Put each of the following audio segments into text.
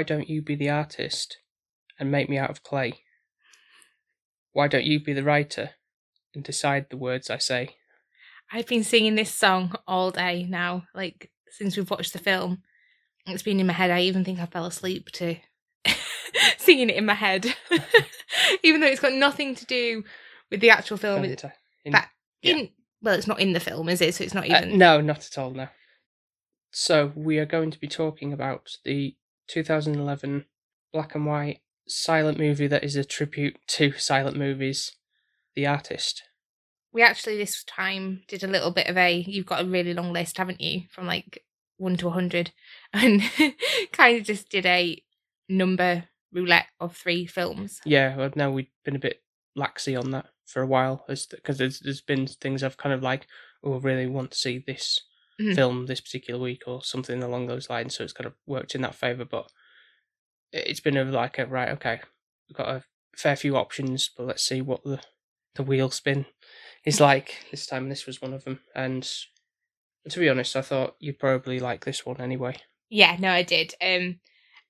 Why don't you be the artist and make me out of clay? Why don't you be the writer and decide the words I say? I've been singing this song all day now, like since we've watched the film. It's been in my head. I even think I fell asleep to singing it in my head, even though it's got nothing to do with the actual film. Fanta- in- that yeah. in well, it's not in the film, is it? So it's not Uh, even. no, not at all, no. So, we are going to be talking about the 2011 black and white silent movie that is a tribute to silent movies, The Artist. We actually this time did a little bit of a. You've got a really long list, haven't you? From like one to a hundred, and kind of just did a number roulette of three films. Yeah, well, now we've been a bit laxy on that for a while, because there's there's been things I've kind of like, oh, I really want to see this Mhm. film this particular week or something along those lines. So it's kind of worked in that favour, but it- it's been a, like a right, okay, we've got a fair few options, but let's see what the the wheel spin is like this time. This was one of them, and to be honest, I thought you'd probably like this one anyway. Yeah, no, I did. Um,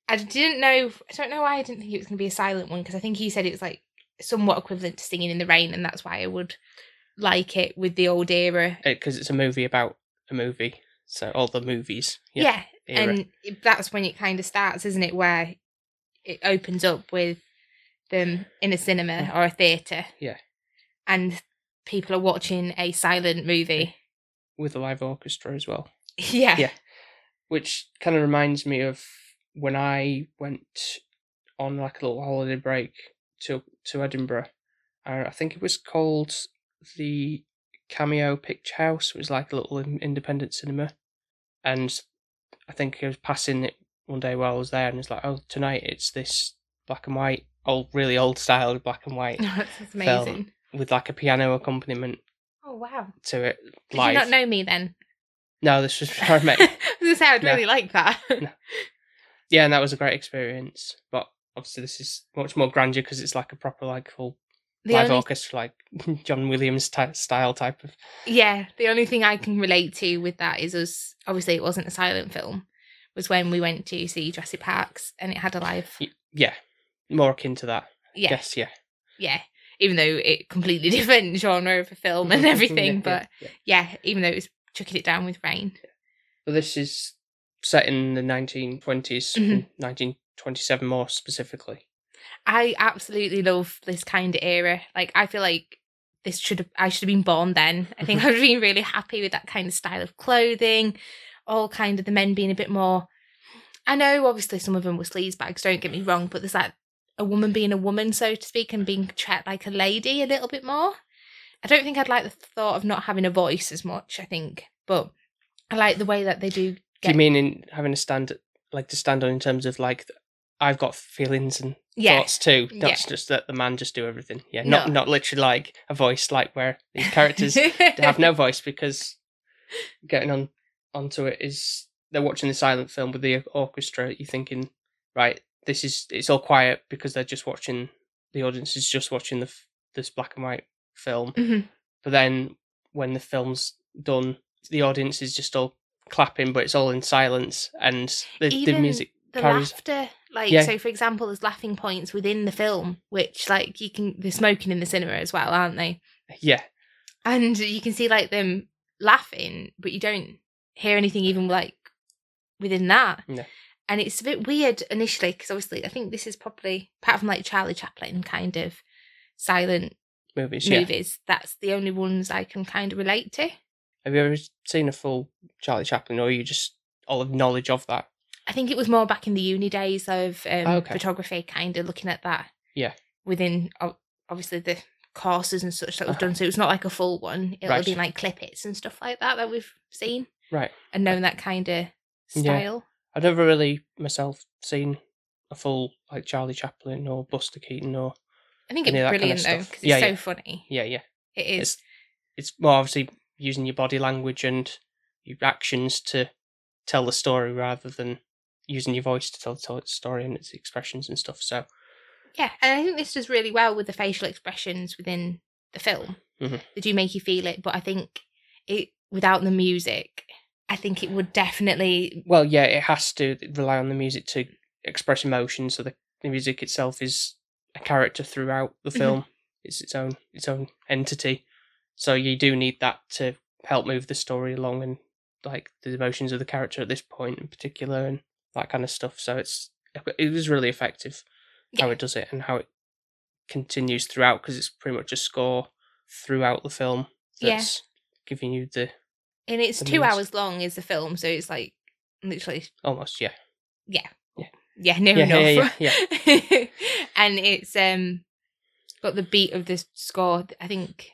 I didn't know. I don't know why I didn't think it was going to be a silent one because I think he said it was like somewhat equivalent to Singing in the Rain, and that's why I would like it with the old era. Because it's a movie about a movie, so all the movies, yeah, Yeah, and that's when it kind of starts, isn't it? Where it opens up with them in a cinema or a theatre. Yeah. and people are watching a silent movie. with a live orchestra as well. Yeah, Yeah. which kind of reminds me of when I went on like a little holiday break to to Edinburgh. Uh, I think it was called the Cameo Picture House. Was like a little independent cinema, and I think I was passing it one day while I was there, and it's like, oh, tonight it's this black and white, old, really old style black and white that's amazing. with like a piano accompaniment Oh wow! to it. Did live. you not know me then? No, this was I met I was say I'd No. really like that. yeah, and that was a great experience. But obviously, this is much more grandeur because it's like a proper, like full The live only, orchestra, like John Williams ty- style type of. yeah, the only thing I can relate to with that is us. Obviously, it wasn't a silent film. Was when we went to see Jurassic Parks and it had a live. Yeah, more akin to that. Yeah, Yes, yeah. yeah. Even though it completely different genre of a film and everything, Yeah, but yeah, yeah, yeah. even though it was chucking it down with rain. Well, this is set in the 1920s, Mhm. 1927 more specifically. I absolutely love this kind of era. Like I feel like this should have I should have been born then. I think mm-hmm. I'd been really happy with that kind of style of clothing, all kind of the men being a bit more I know obviously some of them were sleaze bags, don't get me wrong, but there's that a woman being a woman, so to speak, and being treated like a lady a little bit more. I don't think I'd like the thought of not having a voice as much, I think. But I like the way that they do Do you mean in having a stand, like to stand on in terms of like, I've got feelings and yeah. thoughts too. Yeah. Just that the man just do everything. Yeah, No. not not literally like a voice, like where these characters have no voice because getting on onto it is they're watching the silent film with the orchestra. You're thinking, right, this is it's all quiet because they're just watching. The audience is just watching the this black and white film. Mhm. But then when the film's done, the audience is just all clapping, but it's all in silence, and the, the music the carries. laughter like Yeah. so for example there's laughing points within the film which like you can they're smoking in the cinema as well aren't they Yeah, and you can see like them laughing but you don't hear anything even like within that No. and it's a bit weird initially because obviously i think this is probably apart from like charlie chaplin kind of silent movies. Yeah. movies that's the only ones i can kind of relate to Have you ever seen a full Charlie Chaplin, or are you just all of knowledge of that? I think it was more back in the uni days of um, Oh, okay. photography, kind of looking at that. Yeah. Within obviously the courses and such that we've Uh-huh. done. So it's not like a full one. It'll Right. be like clippets and stuff like that that we've seen Right. and known that kind of Yeah. style. I've never really myself seen a full like Charlie Chaplin or Buster Keaton or I think it's that kind of brilliant though because Yeah, it's so yeah. funny. yeah, yeah. It is. It's it's more obviously using your body language and your actions to tell the story rather than using your voice to tell, tell its story and its expressions and stuff. So Yeah, and I think this does really well with the facial expressions within the film. Mhm. They do make you feel it, but I think it without the music, I think it would definitely well, yeah, it has to rely on the music to express emotion. So the, the music itself is a character throughout the Mhm. film. It's its own its own entity. So you do need that to help move the story along and like the emotions of the character at this point in particular and that kind of stuff. So it's it was really effective how it does it and how it continues throughout because it's pretty much a score throughout the film Yeah. giving you the and it's the two moods. hours long is the film, so it's like literally almost yeah yeah, near Yeah, yeah, enough. yeah, and it's um got the beat of the score, I think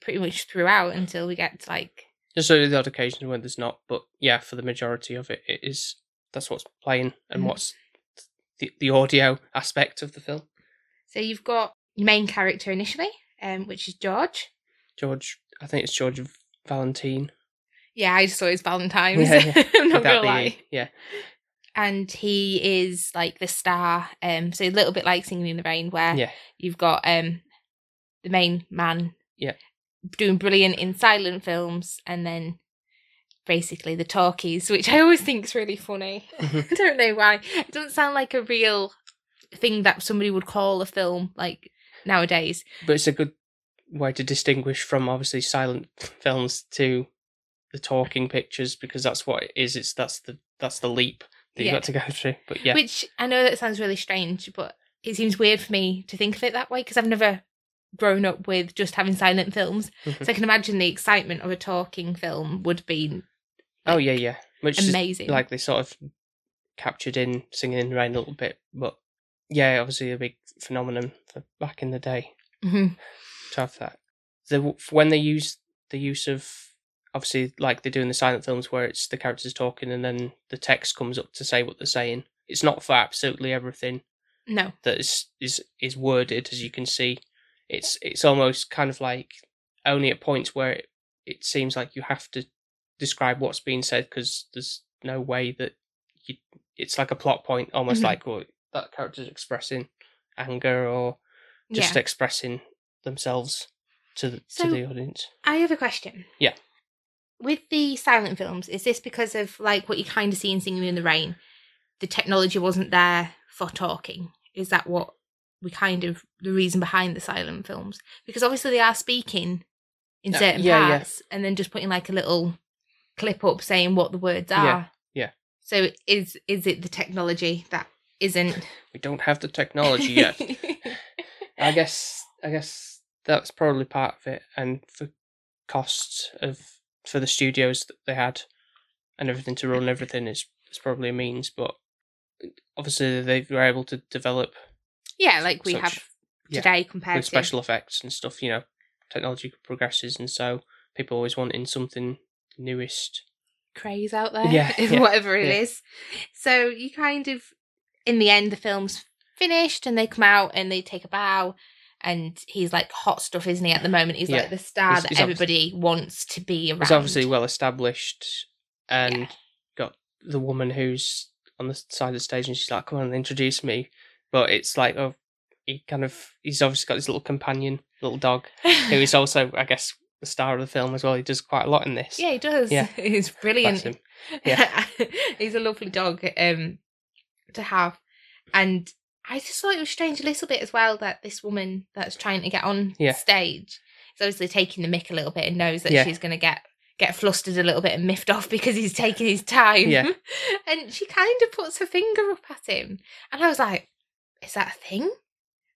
pretty much throughout until we get to like There's only the odd occasions when there's not, but yeah, for the majority of it, it is that's what's playing and Mhm. what's the the audio aspect of the film. so you've got your main character initially, um, which is George. George, I think it's George Valentine. Yeah, I just saw his Valentine's. Yeah, yeah. I'm not gonna be- lie. Yeah, And he is like the star. Um, so a little bit like Singing in the Rain, where yeah, you've got um the main man Yeah. doing brilliant in silent films and then basically the talkies which i always think is really funny Mhm. i don't know why it doesn't sound like a real thing that somebody would call a film like nowadays but it's a good way to distinguish from obviously silent films to the talking pictures because that's what it is. It's that's the that's the leap that you've got to go through. But yeah, which i know that sounds really strange but it seems weird for me to think of it that way because i've never grown up with just having silent films Mhm. so i can imagine the excitement of a talking film would be oh yeah, yeah, which is amazing like they sort of captured in singing in the rain a little bit, but yeah, obviously a big phenomenon for back in the day Mhm. to have that. The when they use the use of obviously like they do in the silent films where it's the characters talking and then the text comes up to say what they're saying. It's not for absolutely everything no that is is is worded as you can see. It's it's almost kind of like only at points where it, it seems like you have to describe what's being said because there's no way that you. It's like a plot point, almost Mhm. like well, that character's expressing anger or just yeah expressing themselves to the, So- to the audience. I have a question. Yeah. With the silent films, is this because of like what you kind of see in Singing in the Rain? The technology wasn't there for talking. Is that what we kind of the reason behind the silent films? Because obviously they are speaking in Uh, certain yeah, yeah. parts and then just putting like a little clip up saying what the words are. Yeah, yeah. So is is it the technology that isn't We don't have the technology yet. I guess I guess that's probably part of it, and for costs of for the studios that they had and everything to run everything is is probably a means, but obviously they were able to develop yeah, like we Such- have yeah, today compared with to special effects and stuff. You know, technology progresses, and so people always wanting something newest. craze out there, Yeah, yeah, whatever it yeah. is. So you kind of, in the end, the film's finished and they come out and they take a bow. And he's like hot stuff, isn't he? At the moment, he's Yeah. like the star He's- that he's everybody wants to be around. It's obviously well established, and got the woman who's on the side of the stage, and she's like, "Come on, introduce me." But it's like, oh, he kind of he's obviously got his little companion, little dog, who is also, I guess, the star of the film as well. He does quite a lot in this. yeah, he does. Yeah. he's brilliant. Yeah. he's a lovely dog um to have, and I just thought it was strange a little bit as well that this woman that's trying to get on Yeah. stage is obviously taking the mick a little bit and knows that Yeah. she's going to get get flustered a little bit and miffed off because he's taking his time. Yeah. and she kind of puts her finger up at him, and I was like, "Is that a thing?"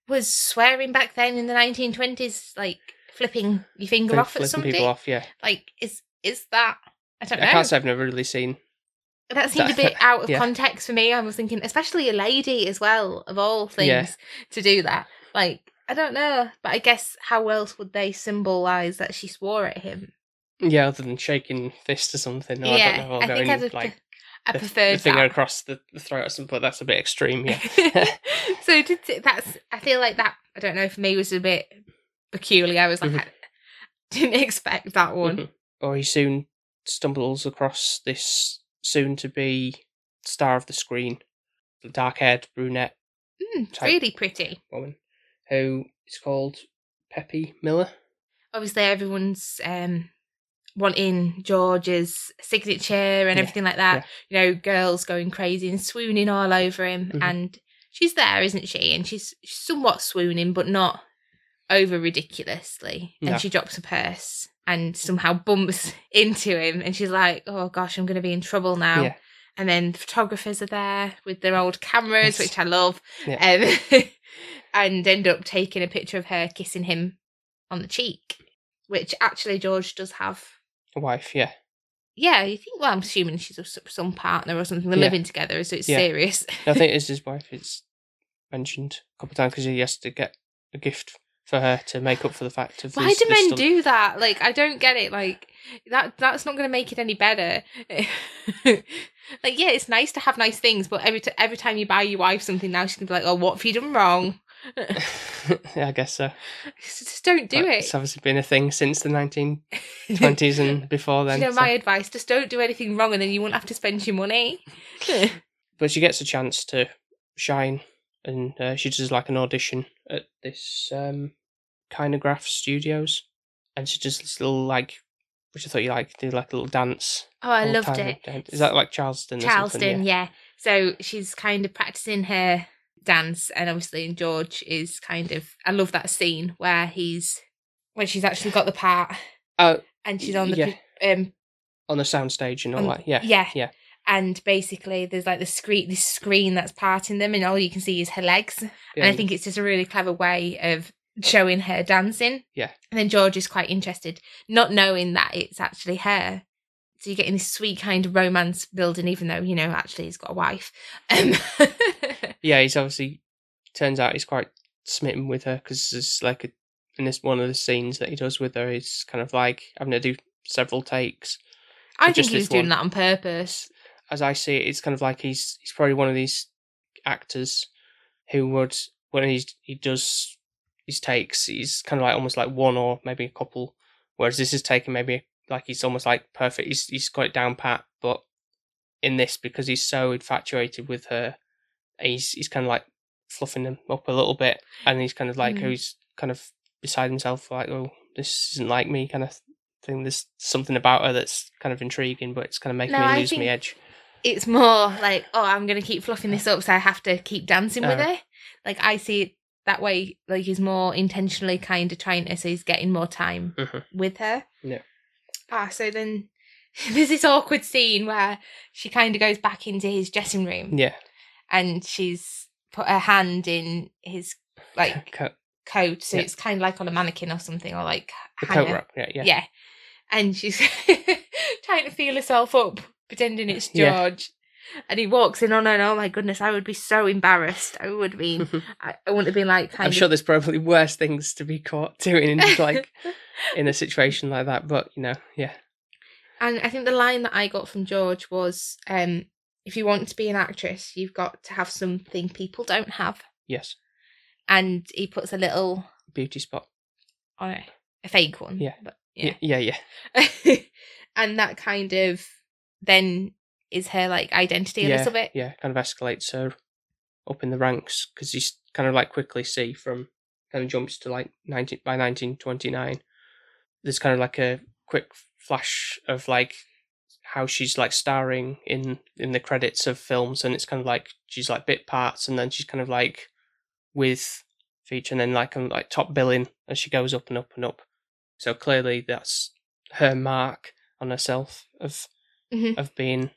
Was swearing back then in the 1920s like flipping your finger off at flipping somebody? people off. Yeah, Like, is is that? I don't know. I can't say I've never really seen. That seemed a bit out of yeah. context for me. I was thinking, especially a lady as well, of all things, Yeah. to do that. Like, I don't know, but I guess how else would they symbolise that she swore at him? Yeah, other than shaking fist or something. Or I yeah, don't know. Or I going think I'd, like I the, preferred the finger that. across the, the throat or something, but that's a bit extreme, yeah. so did that's I feel like that I don't know for me was a bit peculiar. I was like Mhm. I didn't expect that one. Mhm. Or he soon stumbles across this soon to be star of the screen, the dark haired brunette Mm, really pretty. woman who is called Peppy Miller. Obviously everyone's um wanting George's signature and Yeah, everything like that. You know, girls going crazy and swooning all over him Mhm. and she's there, isn't she? And she's somewhat swooning, but not over ridiculously. And she drops a purse and somehow bumps into him and she's like, Oh gosh, I'm gonna be in trouble now. Yeah. And then the photographers are there with their old cameras, Yes. which I love. Yeah. Um, and end up taking a picture of her kissing him on the cheek, which actually George does have. A wife, yeah. Yeah, you think, well, I'm assuming she's a, some partner or something. They're Yeah. living together, so it's Yeah. serious. I think it's his wife. It's mentioned a couple of times because he has to get a gift for her to make up for the fact of Why his- do this men stunt. do that? Like, I don't get it. Like, that that's not going to make it any better. like, yeah, it's nice to have nice things, but every t- every time you buy your wife something now, she's gonna be like, "Oh, what have you done wrong?" yeah, I guess so. Just don't do But it. It's obviously been a thing since the 1920s and before then. you know, so- my advice: just don't do anything wrong, and then you won't have to spend your money. But she gets a chance to shine, and uh, she does like an audition at this um, Kinograph Studios, and she does this little like, which I thought you like, do like a little dance. Oh, I loved time it. Is that like Charleston? Charleston, yeah. So she's kind of practicing her dance, and obviously, and George is kind of. I love that scene where he's when she's actually got the part, Oh, and she's on the yeah. um on the soundstage and all on- that. Yeah, yeah yeah. And basically, there's like the screen, this screen that's parting them, and all you can see is her legs. And I think it's just a really clever way of showing her dancing. Yeah. And then George is quite interested, not knowing that it's actually her. So you're getting this sweet kind of romance building, even though, you know, actually he's got a wife. Um, yeah. He's obviously turns out he's quite smitten with her because it's like a, in this one of the scenes that he does with her, he's kind of like having to do several takes. I think just he was doing one. that on purpose. as I see it, it's kind of like he's he's probably one of these actors who would when he's he does his takes, he's kind of like almost like one or maybe a couple. Whereas this is taking maybe like he's almost like perfect. He's he's got it down pat, but in this because he's so infatuated with her, he's he's kind of like fluffing them up a little bit, and he's kind of like Mm. he's kind of beside himself, like oh this isn't like me kind of thing. There's something about her that's kind of intriguing, but it's kind of making No, me lose my edge. It's more like, oh, I'm to keep fluffing this up, so I have to keep dancing with Uh. her. Like, I see it that way. Like, he's more intentionally kind of trying to, so he's getting more time Mhm. with her. Yeah. Ah, so then there's this awkward scene where she kind of goes back into his dressing room Yeah. and she's put her hand in his like Co- coat, so Yeah. it's kind of like on a mannequin or something, or like the hanger. coat wrap. Yeah, yeah. Yeah. And she's trying to feel herself up, pretending it's. George. And he walks in on and oh my goodness, I would be so embarrassed. I would be. I, I wouldn't have been like kind I'm of. sure there's probably worse things to be caught doing, like in a situation like that. But you know, yeah, And I think the line that I got from George was, um, "If you want to be an actress, you've got to have something people don't have." yes, And he puts a little beauty spot. on it, a fake one. Yeah. but Yeah, yeah. yeah, yeah. and that kind of then is her like identity a little bit. Yeah, kind of escalates her up in the ranks because you kind of like quickly see from kind of jumps to like 19 by 1929. There's kind of like a quick flash of like how she's like starring in in the credits of films, and it's kind of like she's like bit parts, and then she's kind of like with feature, and then like on like top billing as she goes up and up and up. So clearly, that's her mark on herself of Mhm. of being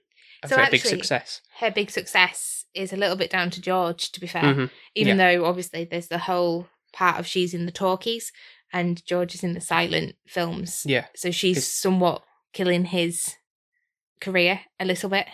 So very big success. Her big success is a little bit down to George, to be fair. Mhm. Even though obviously there's the whole part of she's in the talkies and George is in the silent films. Yeah, So she's somewhat killing his career a little bit.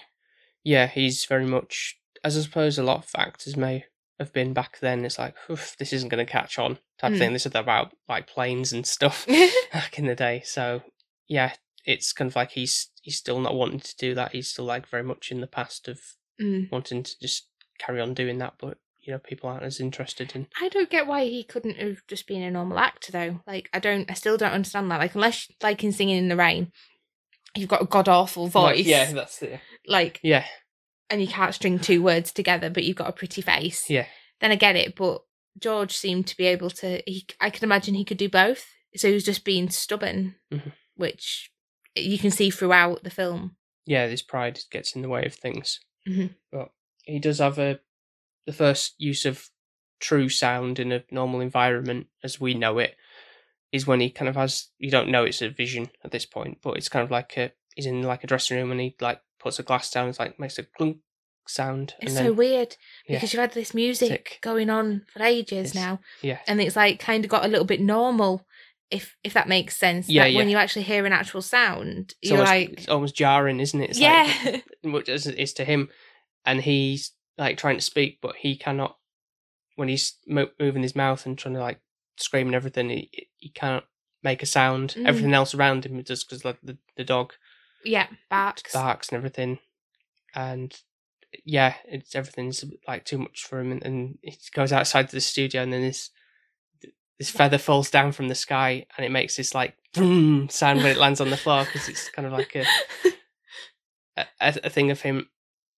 yeah, he's very much, as I suppose a lot of actors may have been back then. It's like, Oof, this isn't going to catch on type Mm. thing. This is about like planes and stuff back in the day. So yeah, it's kind of like he's he's still not wanting to do that. He's still like very much in the past of Mm. wanting to just carry on doing that, but you know, people aren't as interested in. I don't get why he couldn't have just been a normal actor though. Like I don't I still don't understand that. Like unless like in singing in the rain, you've got a god awful voice. Like, yeah, that's it. Like Yeah, and you can't string two words together, but you've got a pretty face. yeah, Then I get it, but George seemed to be able to he I can imagine he could do both. So he was just being stubborn, Mhm. which you can see throughout the film. yeah. This pride gets in the way of things, Mhm. but he does have a the first use of true sound in a normal environment as we know it is when he kind of has you don't know it's a vision at this point, but it's kind of like a he's in like a dressing room and he like puts a glass down, it's like makes a clunk sound, It's and so then weird yeah. because you've had this music Sick. going on for ages Yes. now. yeah, and it's like kind of got a little bit normal if if that makes sense Yeah, that when you actually hear an actual sound it's you're almost, like it's almost jarring, isn't it? It's yeah like, as it is to him, and he's like trying to speak, but he cannot. When he's mo- moving his mouth and trying to like scream and everything, he he can't make a sound. Mm. Everything else around him does because like the the dog yeah barks barks and everything, and yeah, it's everything's like too much for him, and, and he goes outside to the studio, and then this this feather falls down from the sky, and it makes this like sound when it lands on the floor because it's kind of like a a, a thing of him,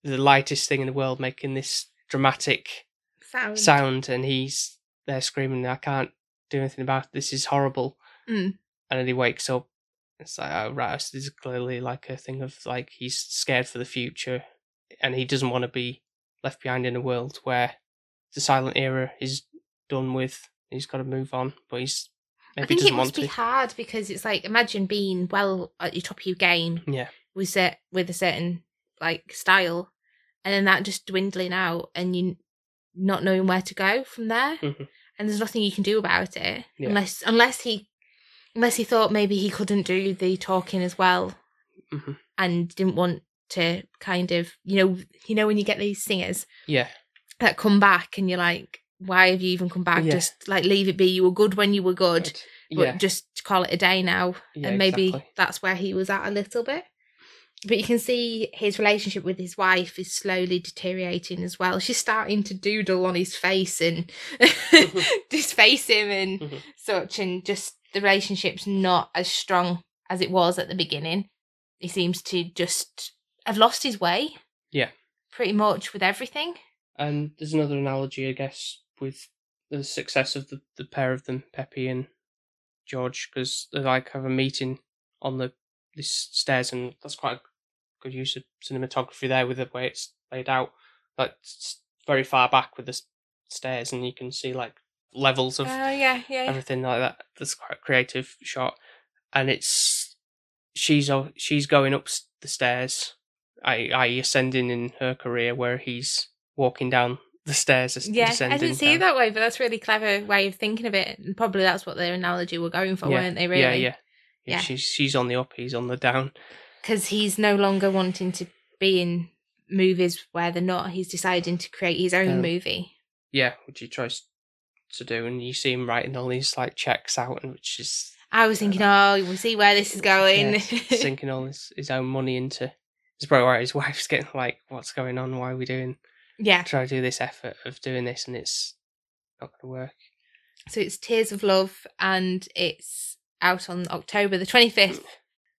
the lightest thing in the world, making this dramatic sound sound, and he's there screaming, "I can't do anything about it. This is horrible." Mm. And then he wakes up. It's like, oh, right, this is clearly like a thing of like he's scared for the future, and he doesn't want to be left behind in a world where the silent era is done with. He's got to move on, but he's I think it doesn't must want be to. hard because it's like imagine being well at your top of your game Yeah, with set with a certain like style, and then that just dwindling out, and you not knowing where to go from there, Mhm. and there's nothing you can do about it Yeah. unless unless he unless he thought maybe he couldn't do the talking as well, Mhm. and didn't want to kind of you know you know when you get these singers yeah, that come back and you're like why have you even come back? Yeah. just like leave it be. You were good when you were good but yeah, just call it a day now yeah, and maybe exactly. that's where he was at a little bit. But you can see his relationship with his wife is slowly deteriorating as well. She's starting to doodle on his face and disface him and Mhm. such and just the relationship's not as strong as it was at the beginning. He seems to just have lost his way Yeah. pretty much with everything. And there's another analogy, I guess, with the success of the, the pair of them, Peppy and George, because they like have a meeting on the this stairs, and that's quite a good use of cinematography there with the way it's laid out. Like very far back with the stairs, and you can see like levels of oh, yeah yeah everything like that. That's quite a creative shot, and it's she's she's going up the stairs, i i.e. ascending in her career, where he's walking down the stairs, as- Yeah, I didn't see it that way, but that's a really clever way of thinking of it. And probably that's what their analogy were going for, yeah. weren't they? Really? Yeah, yeah, yeah. She's she's on the up, he's on the down. Because he's no longer wanting to be in movies where they're not. He's deciding to create his own Um, movie. Yeah, which he tries to do, and you see him writing all these like checks out, and which is I was thinking, oh, we'll see where this is going. yeah, sinking all his, his own money into. It's probably why his wife's getting like, "What's going on? Why are we doing yeah. try to do this effort of doing this, and it's not going to work." So it's Tears of Love, and it's out on October the twenty fifth.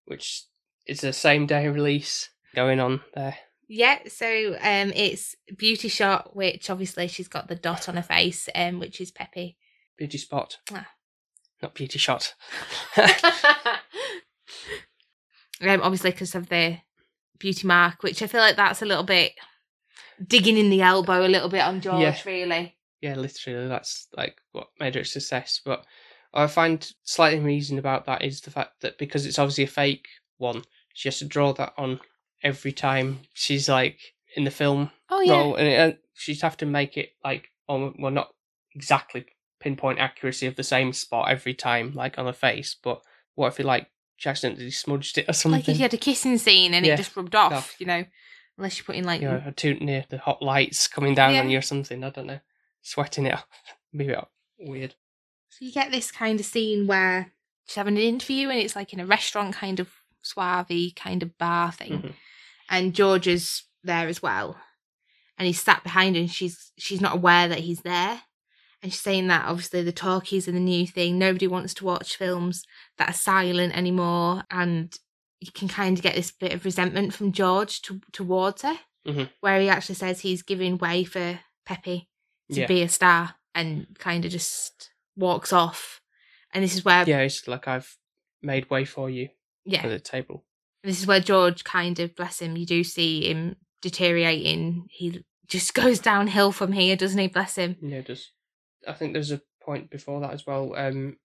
which is the same day release going on there. Yeah, so um, it's Beauty Shot, which obviously she's got the dot on her face, um, which is Peppy. Beauty spot, Ah. not beauty shot. um, obviously because of the beauty mark, which I feel like that's a little bit digging in the elbow a little bit on George, Yeah. really. yeah, literally, that's like what made her a success. But what I find slightly amusing about that is the fact that because it's obviously a fake one, she has to draw that on every time she's like in the film Oh yeah, role, and, and uh, she'd have to make it like, oh, well, not exactly pinpoint accuracy of the same spot every time, like on her face, but what if it like she accidentally smudged it or something? like if you had a kissing scene and Yeah, it just rubbed off, off. you know, unless you put in like you know, too near the hot lights coming down on you or something. I don't know. sweating it off. Be a bit weird. So you get this kind of scene where she's having an interview and it's like in a restaurant kind of suave kind of bar thing. Mhm. And George is there as well. And he's sat behind her and she's she's not aware that he's there. And she's saying that obviously the talkies are the new thing. Nobody wants to watch films that are silent anymore. And you can kind of get this bit of resentment from George to, towards her, Mhm. where he actually says he's giving way for Peppy to Yeah. be a star and kind of just walks off. And this is where Yeah, it's like I've made way for you yeah, at the table. this is where George kind of bless him. You do see him deteriorating. He just goes downhill from here, doesn't he? Bless him. Yeah, it does. I think there's a point before that as well, um,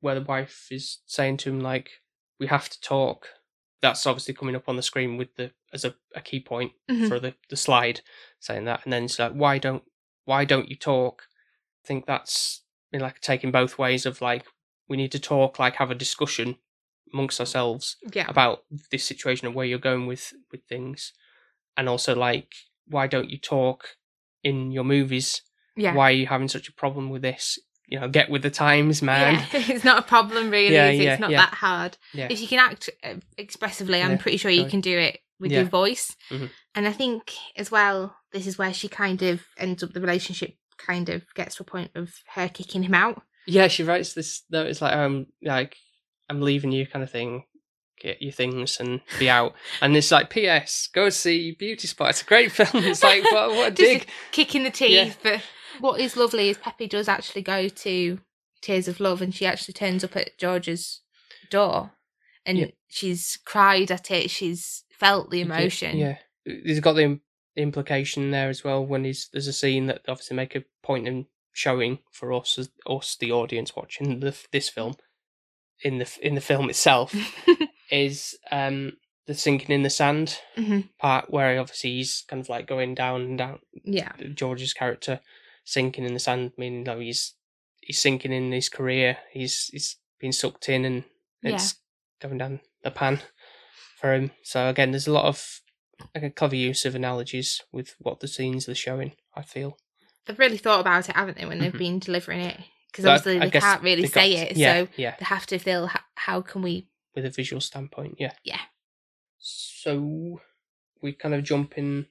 where the wife is saying to him like, "We have to talk." That's obviously coming up on the screen with the as a, a key point Mhm. for the, the slide saying that, and then it's like, "Why don't why don't you talk?" I think that's been like taking both ways of like we need to talk, like have a discussion amongst ourselves Yeah, about this situation and where you're going with with things, and also like why don't you talk in your movies? yeah, why are you having such a problem with this? You know, get with the times, man. Yeah. it's not a problem really. Yeah, yeah, it's not that hard. If you can act uh, expressively, I'm pretty sure you can do it with your voice. Mhm. And I think as well, this is where she kind of ends up. The relationship kind of gets to a point of her kicking him out. Yeah, she writes this. Though it's like, um, like I'm leaving you, kind of thing. Get your things and be out. And it's like, P.S. Go see Beauty Spot. It's a great film. It's like, what, what a dig. kick in the teeth. But what is lovely is Peppy does actually go to Tears of Love and she actually turns up at George's door and Yeah. she's cried at it. She's felt the emotion. Yeah, he's got the, the implication there as well. When he's there's a scene that obviously make a point in showing for us us the audience watching the, this film in the in the film itself is um the sinking in the sand Mhm. part where obviously he's kind of like going down and down Yeah. George's character sinking in the sand, meaning that he's he's sinking in his career. He's he's being sucked in and it's going down the pan for him. So again, there's a lot of like a clever use of analogies with what the scenes are showing. I feel. They've really thought about it, haven't they, when they've Mhm. been delivering it? Because But I- obviously I they can't really they say got- it. Yeah, So yeah, they have to feel how, how can we. With a visual standpoint. Yeah, Yeah. So we kind of jump in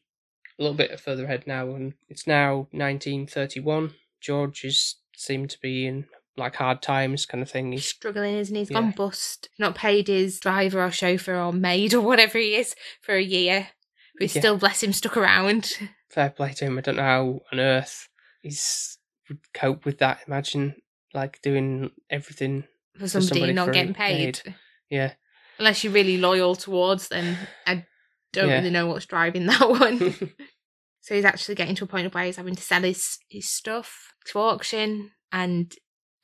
a little bit further ahead now, and it's now 1931. George is seemed to be in like hard times, kind of thing. He's struggling, isn't he? He's Yeah. gone bust. Not paid his driver or chauffeur or maid or whatever he is for a year. But he's Yeah. still, bless him, stuck around. fair play to him. I don't know how on earth he's would cope with that. Imagine like doing everything. For somebody, somebody not for getting paid. Yeah, Unless you're really loyal towards them. I don't Yeah. really know what's driving that one. so he's actually getting to a point where he's having to sell his, his stuff to auction. And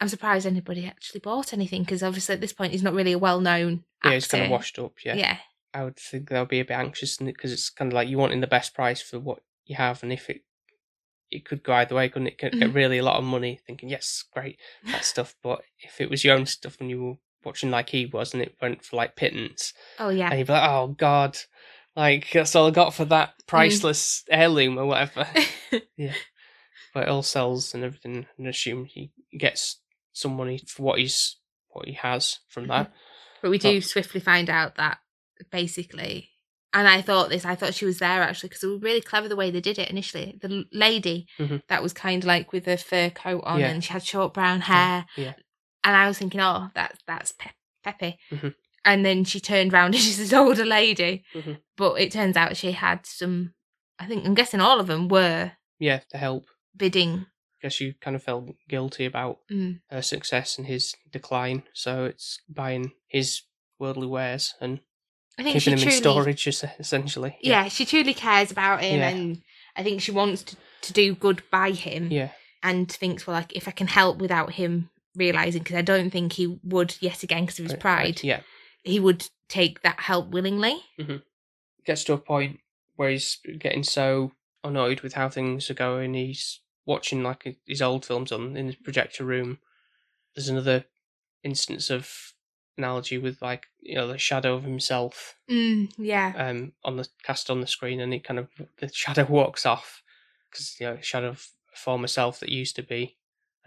I'm surprised anybody actually bought anything because obviously at this point he's not really a well known yeah, he's kind of washed up. Yeah, Yeah. I would think they'll be a bit anxious because it's kind of like you wanting the best price for what you have, and if it it could go either way, couldn't it? Could get mm-hmm. really a lot of money, thinking yes, great that stuff. But if it was your own stuff and you were watching like he was, and it went for like pittance, Oh, yeah. and you'd be like, oh god, like that's all I got for that priceless heirloom or whatever. Yeah, but it all sells and everything, and assume he gets some money for what he's what he has from that. But we do Oh. swiftly find out that basically, and I thought this, I thought she was there actually because it was really clever the way they did it initially. The lady Mhm. that was kind of like with a fur coat on Yeah. and she had short brown hair. yeah. And I was thinking, oh, that's that's Pe- Peppy. Mhm. And then she turned round and she's this older lady. Mhm. But it turns out she had some, I think, I'm guessing all of them were Yeah, to help. bidding. I guess you kind of felt guilty about Mm. her success and his decline, so it's buying his worldly wares and I think keeping them truly, in storage, es- essentially. yeah, she truly cares about him Yeah. and I think she wants to, to do good by him. yeah, and thinks, well, like if I can help without him realizing, because I don't think he would yet again because of his pride, Yeah, he would take that help willingly. gets to a point where he's getting so annoyed with how things are going. He's watching like his old films on in his projector room. There's another instance of analogy with like you know the shadow of himself Mm, yeah, um on the cast on the screen, and he kind of the shadow walks off because you know shadow of former self that used to be,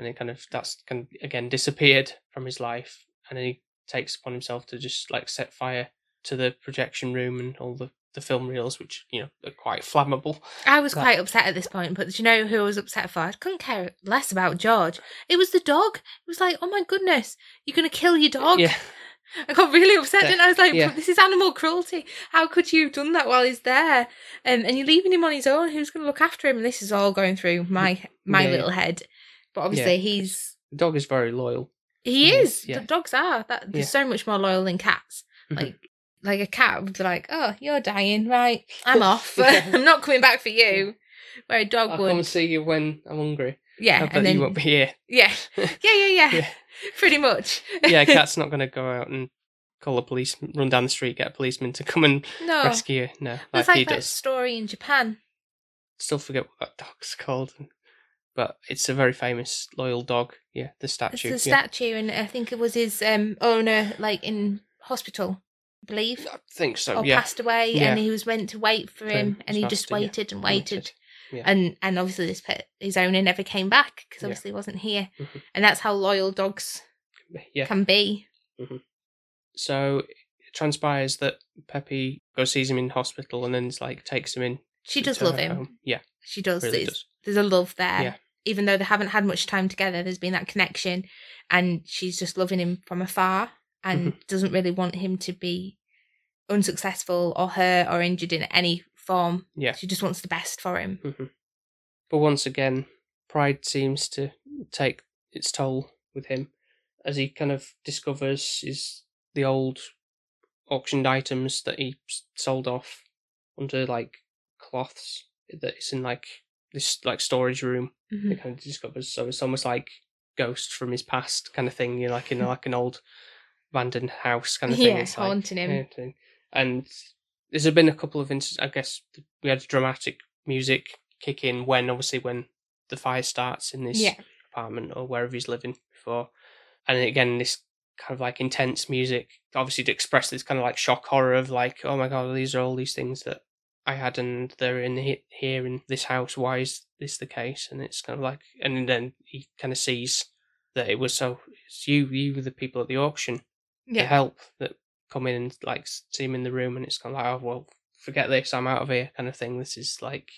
and it kind of that's kind of again disappeared from his life, and then he takes upon himself to just like set fire to the projection room and all the the film reels, which you know are quite flammable. I was That- quite upset at this point, but do you know who I was upset for? I couldn't care less about George. It was the dog. It was like, oh my goodness, you're going to kill your dog. Yeah, I got really upset, Yeah. and I was like, Yeah. this is animal cruelty. How could you have done that while he's there? Um, and you're leaving him on his own. Who's going to look after him? And this is all going through my my Yeah, yeah. little head. But obviously, he's the dog is very loyal. he Yeah, is. yeah. Dogs are that. They're Yeah. so much more loyal than cats. Mhm. Like like a cat would be like, oh, you're dying, right? I'm off. Yeah. I'm not coming back for you. Where a dog I'll would, come and see you when I'm hungry. yeah, I bet and then you won't be here. yeah, yeah, yeah, yeah, Yeah. pretty much. yeah, a cat's not going to go out and call a police, run down the street, get a policeman to come and no, rescue you. No, it's like, like he that does. story in Japan. Still forget what that dog's called, but it's a very famous loyal dog. Yeah, the It's statue. the yeah. statue, and I think it was his um, owner, like in hospital, I believe, I think so. or yeah, passed away, Yeah. and he was meant to wait for him, and he just waited and waited, and and obviously this pet, his owner never came back because obviously he wasn't here, Mhm. and that's how loyal dogs yeah. can be. So it transpires that Peppy goes sees him in hospital and then it's like takes him in. She does love him. home. Yeah, She does. really does. There's a love there. Yeah. Even though they haven't had much time together, there's been that connection, and she's just loving him from afar, and Mm-hmm. doesn't really want him to be unsuccessful or hurt or injured in any form. Yeah. She just wants the best for him. hmm But once again, pride seems to take its toll with him as he kind of discovers his the old auctioned items that he sold off under like cloths that it's in like this like storage room. Mhm. He kind of discovers so it's almost like ghosts from his past kind of thing. You know, like in like an old abandoned house kind of thing. Yeah, it's like, haunting him. yeah, thing. And there's been a couple of instances. I guess we had dramatic music kick in when obviously when the fire starts in this Yeah. apartment or wherever he's living before, and again this kind of like intense music, obviously to express this kind of like shock horror of like, oh my god, these are all these things that I had and they're in he- here in this house. Why is this the case? And it's kind of like, and then he kind of sees that it was so it's you, you were the people at the auction, the Yeah. help that come in and like see him in the room, and it's kind of like, oh well, forget this, I'm out of here, kind of thing. This is like,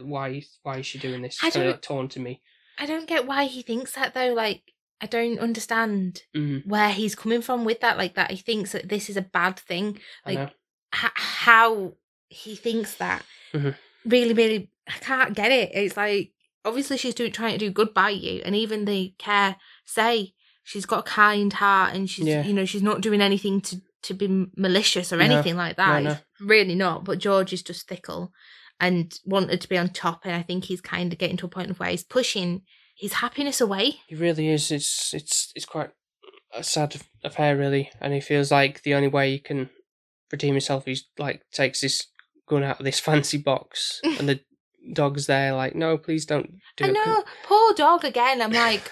why, why is she doing this? I It's kind of like torn to me. I don't get why he thinks that though. Like, I don't understand Mm, where he's coming from with that. Like that, he thinks that this is a bad thing. I Like, h- how he thinks that Mhm. really really i can't get it it's like obviously she's doing trying to do good by you and even the care say she's got a kind heart and she's Yeah. you know she's not doing anything to to be malicious or No. anything like that No, It's really not but george is just fickle and wanted to be on top and i think he's kind of getting to a point of where he's pushing his happiness away He really is. It's it's it's quite a sad affair, really, and he feels like the only way he can redeem himself, he's like takes this gun out of this fancy box, and the dog's there, like, no, please don't do i it. know. Poor dog again. I'm like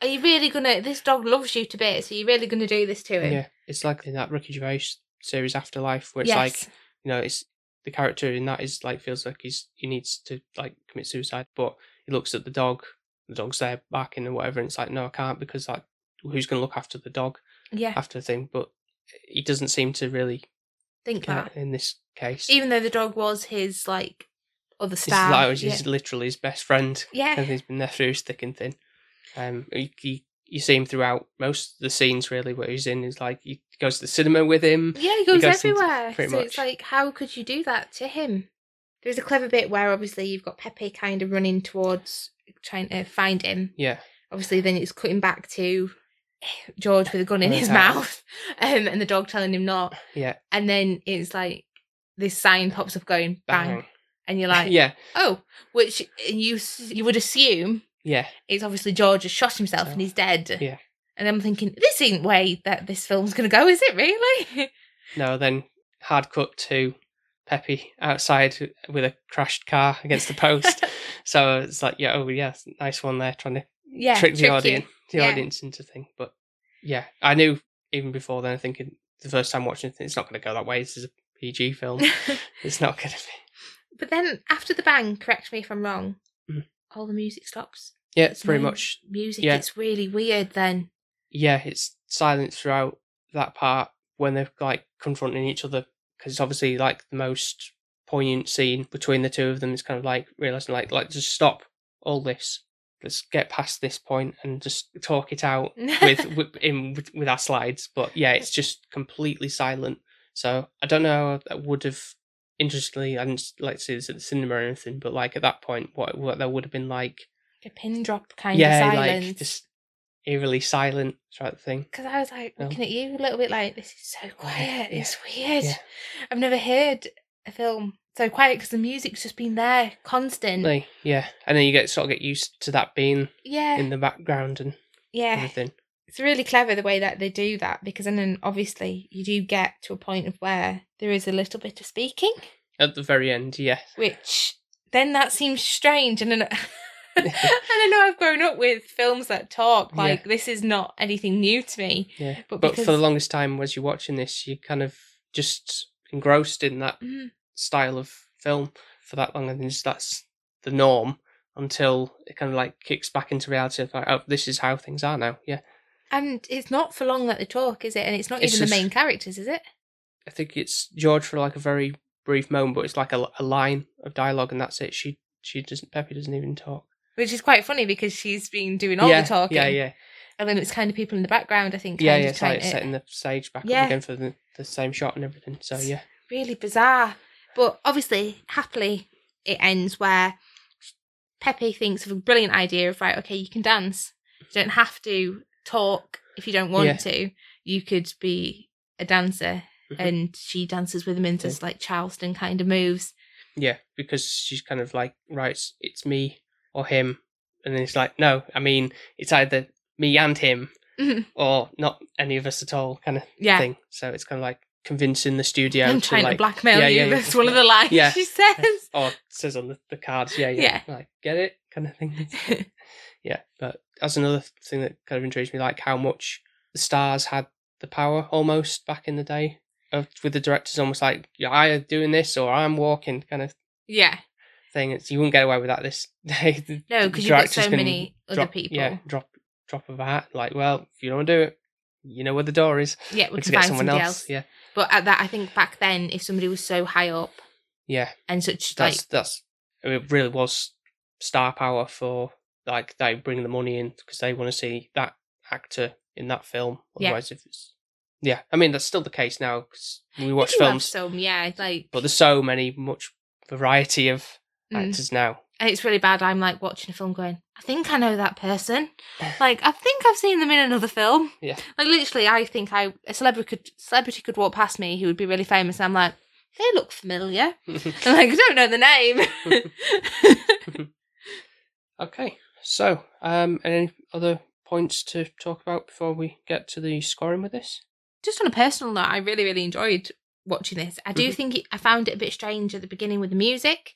are you really gonna this dog loves you to bits. Are you really gonna do this to him? Yeah, it's like in that Ricky Gervais series Afterlife, where it's like you know, it's the character in that is like feels like he's he needs to like commit suicide, but he looks at the dog, the dog's there barking and whatever, and it's like, no, I can't because like who's going to look after the dog yeah. after the thing? But he doesn't seem to really think that in this case. even though the dog was his like other He's star. like yeah. he's literally his best friend, yeah. and he's been there through his thick and thin. Um, he, he, you see him throughout most of the scenes really where he's in. Is like he goes to the cinema with him. Yeah, he goes, goes into- everywhere. pretty so it's like, how could you do that to him? There's a clever bit where obviously you've got Peppy kind of running towards trying to find him. Yeah, Obviously, then it's cutting back to George with a gun in his mouth, um, and the dog telling him not. yeah, And then it's like this sign pops up going bang, bang. and you're like, yeah, oh, which you you would assume yeah, it's obviously George has shot himself So, and he's dead. yeah. And I'm thinking, this ain't way that this film's gonna go, is it really? No, then hard cut to Peppy outside with a crashed car against the post. so it's like, yeah, oh yeah, nice one there, trying to yeah, trick the audience, the Yeah. audience into thing. But yeah, I knew even before then, I think the first time watching it, it's not going to go that way. This is a PG film. it's not going to be. but then after the bang, correct me if I'm wrong. Mhm. all the music stops. Yeah, it's pretty no much. music. yeah. It's really weird. Then Yeah, it's silent throughout that part when they're like confronting each other because it's obviously like the most poignant scene between the two of them. It's kind of like realizing like like just stop all this. Let's get past this point and just talk it out with with, in, with with our slides. But yeah, it's just completely silent. So I don't know. I would have interestingly. I didn't like to see this at the cinema or anything, but like at that point, what what there would have been like, a pin drop kind yeah, of silence. like just eerily silent throughout the thing. because I was like No. looking at you a little bit like this is so quiet. It's weird. Yeah. I've never heard a film so quiet because the music's just been there constantly. Yeah, and then you get sort of get used to that being yeah, in the background and yeah. everything. It's really clever the way that they do that because then then obviously you do get to a point of where there is a little bit of speaking, At the very end, yeah, which then that seems strange and then. and I know I've grown up with films that talk Yeah. like this is not anything new to me. yeah. But But, for the longest time, as you're watching this, you're kind of just engrossed in that Mm. Style of film for that long, and just that's the norm until it kind of like kicks back into reality of like, oh, this is how things are now. Yeah, And it's not for long that they talk, is it? And it's not It's even the main characters, is it? I think it's George for like a very brief moment, but it's like a, a line of dialogue, and that's it. She she doesn't. Peppy doesn't even talk. Which is quite funny because she's been doing all yeah, the talking. yeah, yeah. And then it's kind of people in the background, I think. Yeah, kind yeah, of it's like to- setting the stage back Yeah. up again for the, the same shot and everything. So yeah, really bizarre. But obviously, happily, it ends where Peppy thinks of a brilliant idea of right, okay, you can dance. You don't have to talk if you don't want Yeah. to. You could be a dancer, Mhm. and she dances with him into Yeah. like Charleston kind of moves. yeah, because she's kind of like, right, it's, me or him, and then it's like, no, I mean, it's either me and him Mhm. or not any of us at all, kind of Yeah, thing. So it's kind of like convincing the studio I'm to trying like, to blackmail yeah, you. yeah, yeah. That's one of the lines Yeah. she says. or says on the, the cards, yeah, yeah, like get it, kind of thing. yeah, but that's another thing that kind of intrigues me, like how much the stars had the power almost back in the day. Of, with the directors almost like you're either doing this or I'm walking kind of yeah, thing. It's you wouldn't get away with that this day. The no, because you've got so many other people. Yeah, drop drop of a hat. Like, well, if you don't do it, you know where the door is. Yeah, we We can can get someone somebody else. else. Yeah, But at that, I think back then, if somebody was so high up yeah. and such That's like that's. I mean, it really was star power for like they bring the money in because they want to see that actor in that film. Yeah. Otherwise, if it's yeah, I mean that's still the case now because we watch you do have films, some, yeah, like but there's so many much variety of Mm. actors now. And it's really bad. I'm like watching a film, going, I think I know that person. Like I think I've seen them in another film. Yeah. Like literally, I think I a celebrity could celebrity could walk past me who would be really famous, and I'm like, they look familiar. I'm like, I don't know the name. Okay, so um, any other points to talk about before we get to the scoring with this? Just on a personal note, I really really enjoyed watching this. I do Mhm. think it, I found it a bit strange at the beginning with the music.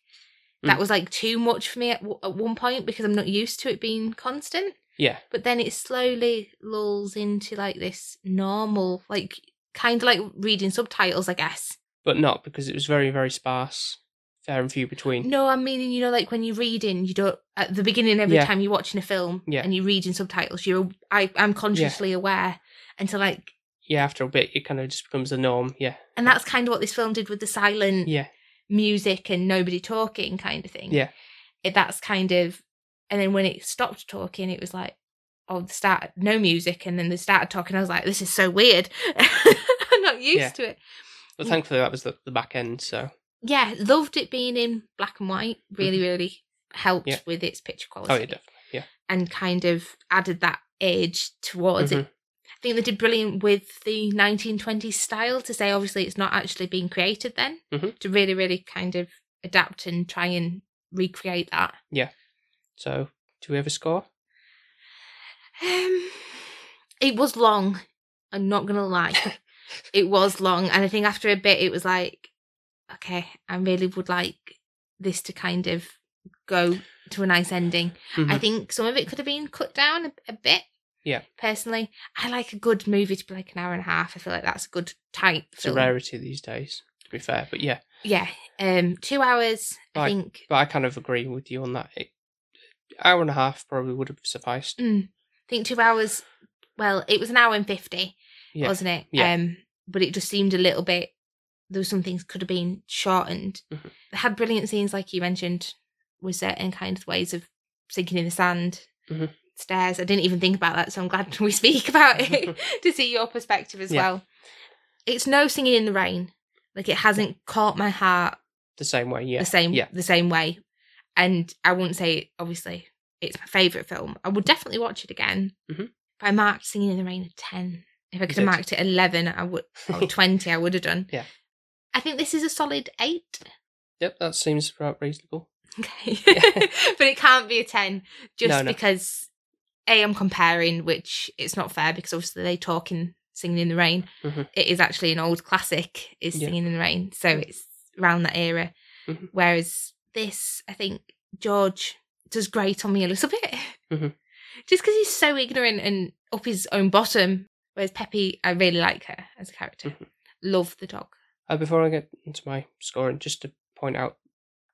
That Mm. was like too much for me at, w- at one point because I'm not used to it being constant. Yeah, but then it slowly lulls into like this normal like kind of like reading subtitles i guess but not because it was very very sparse, fair and few between. no i'm meaning you know like when you're reading you don't at the beginning every Yeah. time you're watching a film Yeah. and you're reading subtitles you're I, i'm consciously aware until like Yeah, after a bit, it kind of just becomes a norm. Yeah, and that's kind of what this film did with the silent yeah, music and nobody talking kind of thing Yeah. it, that's kind of and then when it stopped talking it was like oh the start no music and then they started talking i was like this is so weird i'm not used Yeah. to it but Mm. thankfully that was the, the back end. So yeah, loved it being in black and white. Really, really helped Mm-hmm. Yeah. with its picture quality. oh yeah, definitely. Yeah, And kind of added that age towards Mm-hmm. it. I think they did brilliant with the 1920s style to say obviously it's not actually being created then. Mhm. To really, really kind of adapt and try and recreate that. Yeah. So do we have a score? Um, it was long. I'm not gonna lie. it was long, and I think after a bit, it was like, okay, I really would like this to kind of go to a nice ending. I Mhm. think some of it could have been cut down a, a bit. Yeah. Personally, I like a good movie to be like an hour and a half. I feel like that's a good tight It's a rarity these days, to be fair. But yeah, Yeah. Um, two hours. I Right. think. but I kind of agree with you on that. It hour and a half probably would have sufficed. Mm. I think two hours. Well, it was an hour and fifty, Yeah. wasn't it? Yeah. Um, but it just seemed a little bit. There was some things could have been shortened. Mhm. Had brilliant scenes, like you mentioned, with certain kind of ways of sinking in the sand, Mhm. Stairs. I didn't even think about that, so I'm glad we speak about it to see your perspective as Yeah. well. It's no singing in the rain. Like it hasn't caught my heart The same way, yeah. the same Yeah. the same way. And I wouldn't say obviously it's my favourite film. I would definitely watch it again. Mhm. But I marked Singing in the Rain at ten. If I could have marked it eleven, I would or twenty, I would have done. Yeah. I think this is a solid eight. Yep, that seems about reasonable. Okay. Yeah. but it can't be a ten just No, no. because A I'm comparing, which it's not fair because obviously they talk in Singing in the Rain. Mhm. It is actually an old classic, is Yeah. Singing in the Rain. So it's around that era. Mhm. Whereas this, I think George does great on me a little bit. Mhm. Just because he's so ignorant and up his own bottom. Whereas Peppy, I really like her as a character. Mhm. Love the dog. Uh, before I get into my scoring, just to point out,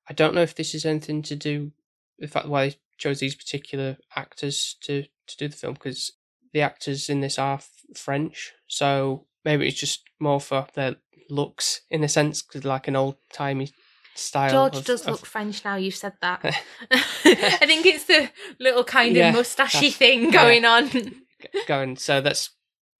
I don't know if this is anything to do with the fact why chose these particular actors to, to do the film, because the actors in this are f- French, so maybe it's just more for their looks in a sense, because like an old timey style. George of- does of- look French now you've said that. I think it's the little kind Yeah, of mustachy thing yeah. going on. going. So that's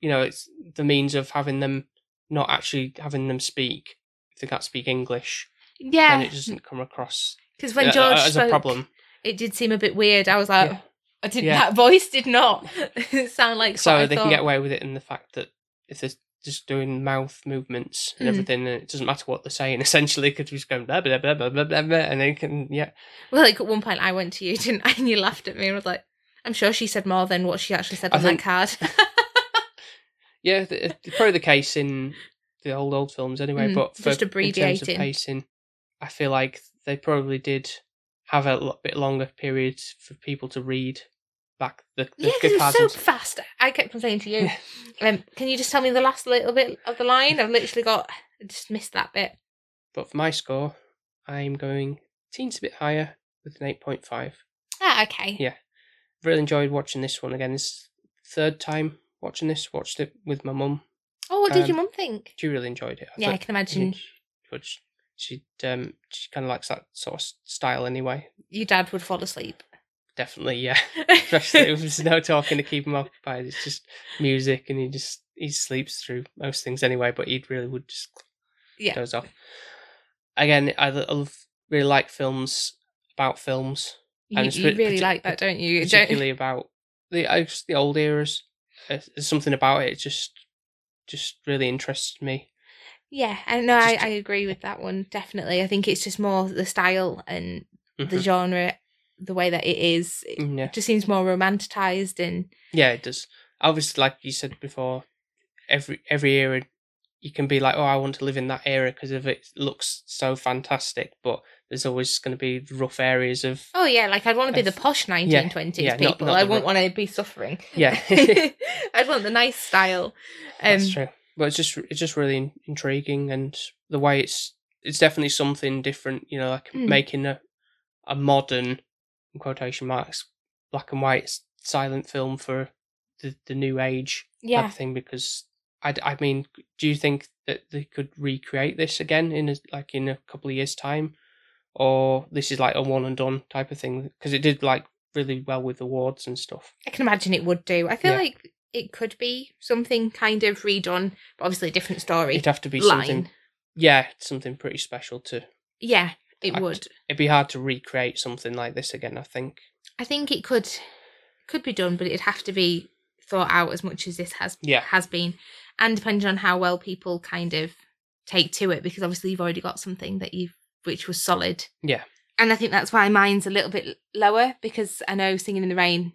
you know it's the means of having them not actually having them speak if they can't speak English, then yeah, it doesn't come across because when uh, George as spoke, a problem. It did seem a bit weird. I was like, Yeah. I did Yeah. that voice did not sound like. So they can get away with it in the fact that if they're just doing mouth movements and Mm. everything, and it doesn't matter what they're saying. Essentially, because we're just going blah blah blah blah blah blah, blah and they can yeah Well, like at one point, I went to you, didn't I? And you laughed at me, and I was like, I'm sure she said more than what she actually said I on think- that card. yeah. th- It's probably the case in the old old films anyway. Mm, but for, just in terms of abbreviating. pacing, I feel like they probably did have a bit longer period for people to read back the, the, yeah, because it was cards so fast. I kept on saying to you, um, "Can you just tell me the last little bit of the line?" I've literally got, I just missed that bit. But for my score, I'm going teens a bit higher with an eight point five. Ah, okay. Yeah. Really enjoyed watching this one again. This third time watching this. Watched it with my mum. Oh, what did Um, your mum think? She really enjoyed it. I Yeah, I can imagine she, she um she kind of likes that sort of style anyway. your dad would fall asleep. Definitely, yeah. Especially there's no talking to keep him occupied. It's just music, and he just he sleeps through most things anyway. But he really would just yeah. goes off. Again, I, love, really like films about films, You, and you really like that, don't you? Don't, particularly about the the old eras. There's there's something about it. It just just really interests me. Yeah, I know. I, I agree with that one. Definitely. I think it's just more the style and the Mhm. genre, the way that it is. It Mm, Yeah, just seems more romanticized and yeah, it does. Obviously, like you said before, every every era you can be like, oh, I want to live in that era because of it looks so fantastic. But there's always going to be rough areas of oh yeah, like I'd want to be the posh 1920s yeah, not- people. not I wouldn't ro- want to be suffering. yeah. I'd want the nice style. Um, That's true. But it's just it's just really intriguing, and the way it's it's definitely something different. You know, like Mm. making a a modern in quotation marks black and white silent film for the the new age type yeah. of thing. Because I, I mean, do you think that they could recreate this again in a, like in a couple of years time, or this is like a one and done type of thing? Because it did like really well with awards and stuff. I can imagine it would do. I feel Yeah. like it could be something kind of redone, but obviously a different story. It'd have to be line. something, yeah, something pretty special to Yeah, it would. it'd be hard to recreate something like this again. I think. I think it could could be done, but it'd have to be thought out as much as this has Yeah. has been, and depending on how well people kind of take to it, because obviously you've already got something that you which was solid. Yeah. And I think that's why mine's a little bit lower because I know Singing in the Rain,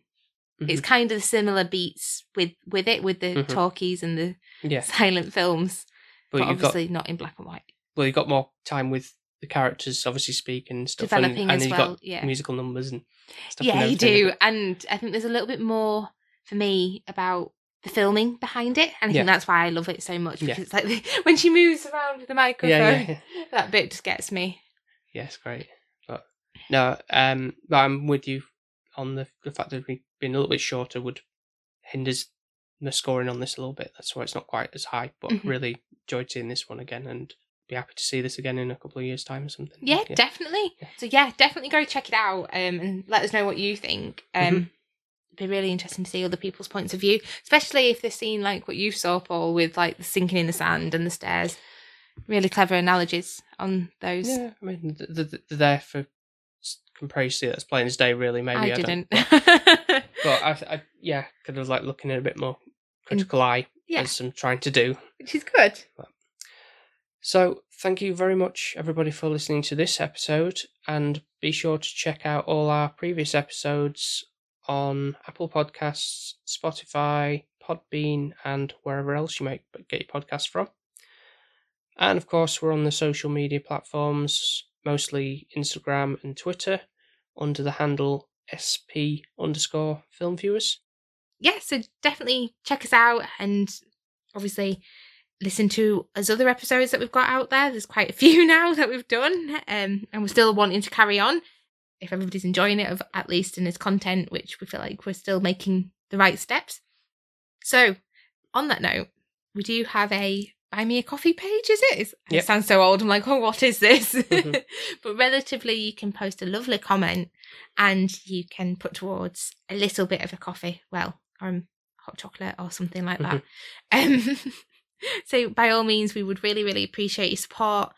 it's Mhm. kind of similar beats with with it with the Mhm. talkies and the Yeah, silent films, but, but you've got obviously not in black and white. well, you've got more time with the characters, obviously speaking and stuff, and- Developing and, as you've well, got yeah. musical numbers and stuff. yeah, and you do. And I think there's a little bit more for me about the filming behind it. And I Yeah. think that's why I love it so much. Yeah. Because it's like the, when she moves around with the microphone, Yeah, yeah, yeah. that bit just gets me. Yes, great. But no, um, but I'm with you. On the the fact that we've been a little bit shorter would hinders the scoring on this a little bit. That's why it's not quite as high. But Mhm. really enjoyed seeing this one again, and be happy to see this again in a couple of years' time or something. Yeah, definitely. Yeah. So yeah, definitely go check it out um, and let us know what you think. Um, Mm-hmm. It'd be really interesting to see other people's points of view, especially if they're seeing like what you saw, Paul, with like the sinking in the sand and the stairs. Really clever analogies on those. Yeah, I mean th- th- th- they're there for can probably see that as plain as day. Really, maybe I I, didn't. Don't, but I, I, yeah, kind of like looking at a bit more critical eye yeah. as I'm trying to do. Which is good. So, thank you very much, everybody, for listening to this episode. And be sure to check out all our previous episodes on Apple Podcasts, Spotify, Podbean, and wherever else you might get your podcasts from. And of course, we're on the social media platforms, mostly Instagram and Twitter, under the handle SP underscore film viewers. yeah, so definitely check us out and obviously listen to us other episodes that we've got out there. There's quite a few now that we've done, um, and we're still wanting to carry on. If everybody's enjoying it, at least in this content, which we feel like we're still making the right steps. So, on that note, we do have a buy me a coffee page. Is it? It's- Yep. It sounds so old. I'm like, oh, what is this? Mhm. but relatively, you can post a lovely comment and you can put towards a little bit of a coffee, well, um, hot chocolate or something like that. Um, so by all means, we would really, really appreciate your support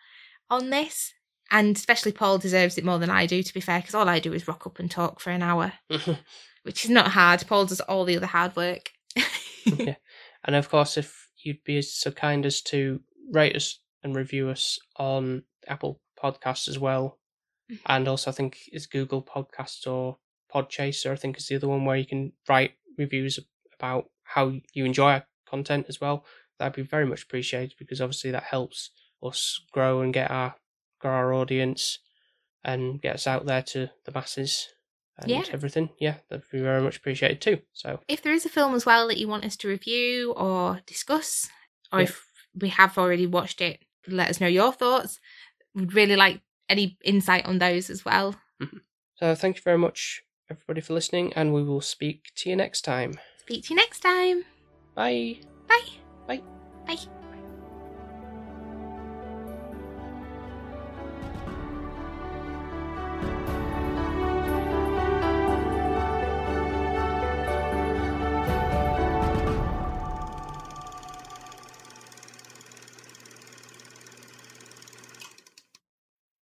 on this. And especially Paul deserves it more than I do, to be fair, because all I do is rock up and talk for an hour, which is not hard. Paul does all the other hard work. yeah. And of course, if you'd be so kind as to rate us and review us on Apple Podcasts as well, Mhm. and also I think it's Google Podcasts or Podchaser. I think is the other one where you can write reviews about how you enjoy our content as well. That'd be very much appreciated because obviously that helps us grow and get our grow our audience and get us out there to the masses and Yeah. everything. Yeah, that'd be very much appreciated too. So if there is a film as well that you want us to review or discuss, or Yeah. if we have already watched it, let us know your thoughts. We'd really like any insight on those as well. Mm-hmm. So thank you very much, everybody, for listening, and we will speak to you next time. Speak to you next time. Bye. Bye. Bye. Bye.